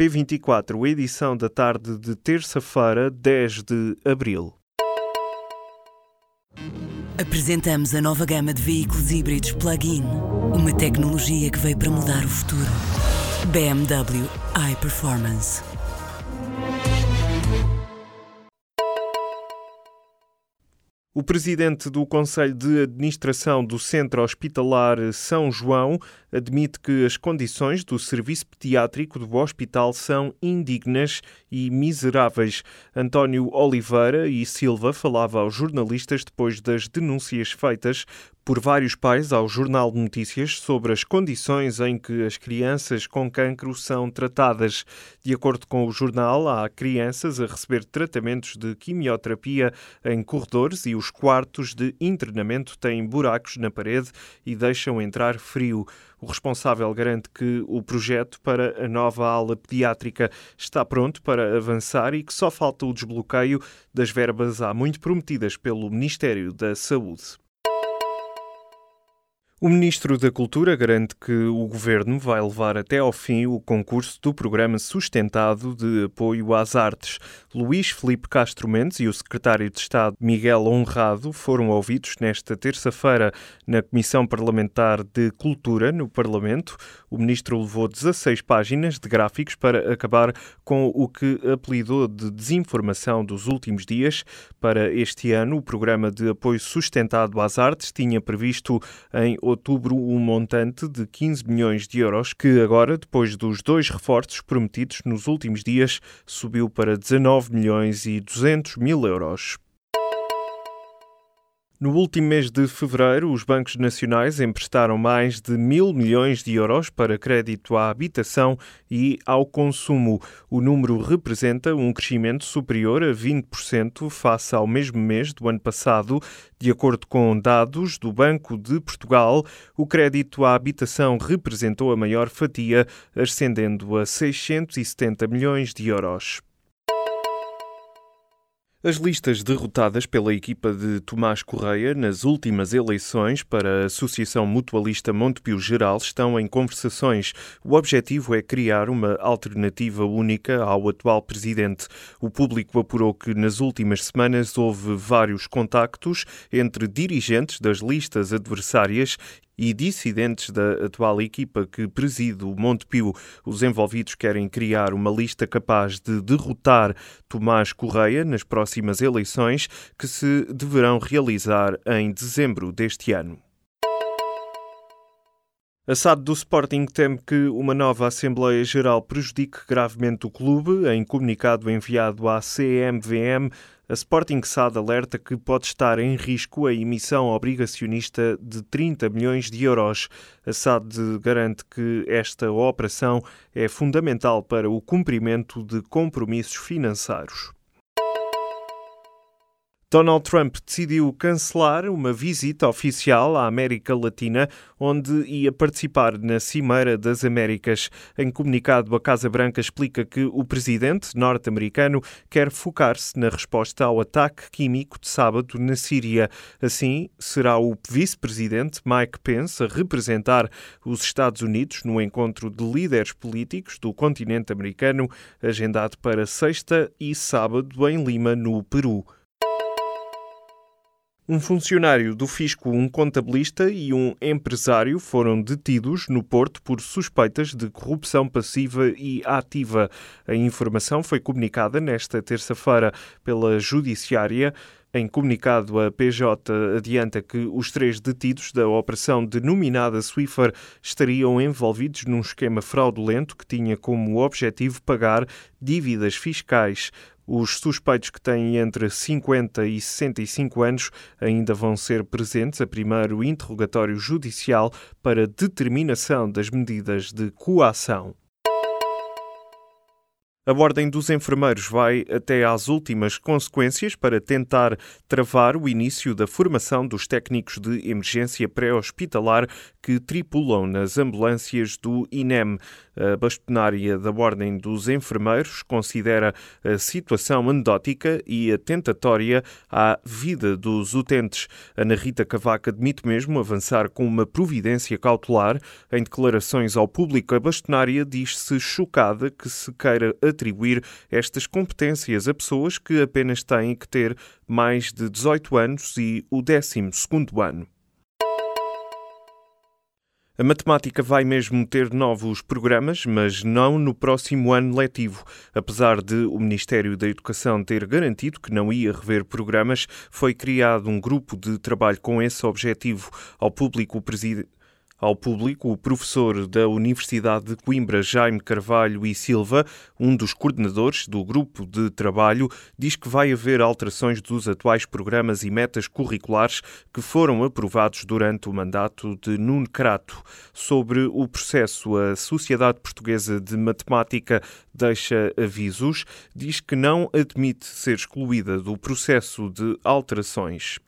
P24, edição da tarde de terça-feira, 10 de abril. Apresentamos a nova gama de veículos híbridos plug-in. Uma tecnologia que veio para mudar o futuro. BMW iPerformance. O presidente do Conselho de Administração do Centro Hospitalar São João admite que as condições do serviço pediátrico do hospital são indignas e miseráveis. António Oliveira e Silva falava aos jornalistas depois das denúncias feitas por vários pais ao Jornal de Notícias sobre as condições em que as crianças com cancro são tratadas. De acordo com o jornal, há crianças a receber tratamentos de quimioterapia em corredores e os quartos de internamento têm buracos na parede e deixam entrar frio. O responsável garante que o projeto para a nova ala pediátrica está pronto para avançar e que só falta o desbloqueio das verbas há muito prometidas pelo Ministério da Saúde. O Ministro da Cultura garante que o Governo vai levar até ao fim o concurso do Programa Sustentado de Apoio às Artes. Luís Felipe Castro Mendes e o Secretário de Estado Miguel Honrado foram ouvidos nesta terça-feira na Comissão Parlamentar de Cultura no Parlamento. O Ministro levou 16 páginas de gráficos para acabar com o que apelidou de desinformação dos últimos dias. Para este ano, o Programa de Apoio Sustentado às Artes tinha previsto em outubro um montante de 15 milhões de euros, que agora, depois dos dois reforços prometidos nos últimos dias, subiu para 19 milhões e 200 mil euros. No último mês de fevereiro, os bancos nacionais emprestaram mais de mil milhões de euros para crédito à habitação e ao consumo. O número representa um crescimento superior a 20% face ao mesmo mês do ano passado. De acordo com dados do Banco de Portugal, o crédito à habitação representou a maior fatia, ascendendo a 670 milhões de euros. As listas derrotadas pela equipa de Tomás Correia nas últimas eleições para a Associação Mutualista Montepio Geral estão em conversações. O objetivo é criar uma alternativa única ao atual presidente. O público apurou que nas últimas semanas houve vários contactos entre dirigentes das listas adversárias e dissidentes da atual equipa que preside o Montepio. Os envolvidos querem criar uma lista capaz de derrotar Tomás Correia nas próximas eleições que se deverão realizar em dezembro deste ano. A SAD do Sporting teme que uma nova Assembleia Geral prejudique gravemente o clube. Em comunicado enviado à CMVM, a Sporting SAD alerta que pode estar em risco a emissão obrigacionista de 30 milhões de euros. A SAD garante que esta operação é fundamental para o cumprimento de compromissos financeiros. Donald Trump decidiu cancelar uma visita oficial à América Latina, onde ia participar na Cimeira das Américas. Em comunicado, a Casa Branca explica que o presidente norte-americano quer focar-se na resposta ao ataque químico de sábado na Síria. Assim, será o vice-presidente Mike Pence a representar os Estados Unidos no encontro de líderes políticos do continente americano, agendado para sexta e sábado em Lima, no Peru. Um funcionário do fisco, um contabilista e um empresário foram detidos no Porto por suspeitas de corrupção passiva e ativa. A informação foi comunicada nesta terça-feira pela Judiciária. Em comunicado, a PJ adianta que os três detidos da operação denominada Swiffer estariam envolvidos num esquema fraudulento que tinha como objetivo pagar dívidas fiscais. Os suspeitos que têm entre 50 e 65 anos ainda vão ser presentes a primeiro interrogatório judicial para determinação das medidas de coação. A Ordem dos Enfermeiros vai até às últimas consequências para tentar travar o início da formação dos técnicos de emergência pré-hospitalar que tripulam nas ambulâncias do INEM. A bastonária da Ordem dos Enfermeiros considera a situação anedótica e atentatória à vida dos utentes. Ana Rita Cavaco admite mesmo avançar com uma providência cautelar. Em declarações ao público, a bastonária diz-se chocada que se queira atribuir estas competências a pessoas que apenas têm que ter mais de 18 anos e o 12 ano. A matemática vai mesmo ter novos programas, mas não no próximo ano letivo. Apesar de o Ministério da Educação ter garantido que não ia rever programas, foi criado um grupo de trabalho com esse objetivo. Ao público, presidente ao público, o professor da Universidade de Coimbra, Jaime Carvalho e Silva, um dos coordenadores do grupo de trabalho, diz que vai haver alterações dos atuais programas e metas curriculares que foram aprovados durante o mandato de Nuno Crato. Sobre o processo, a Sociedade Portuguesa de Matemática deixa avisos, diz que não admite ser excluída do processo de alterações.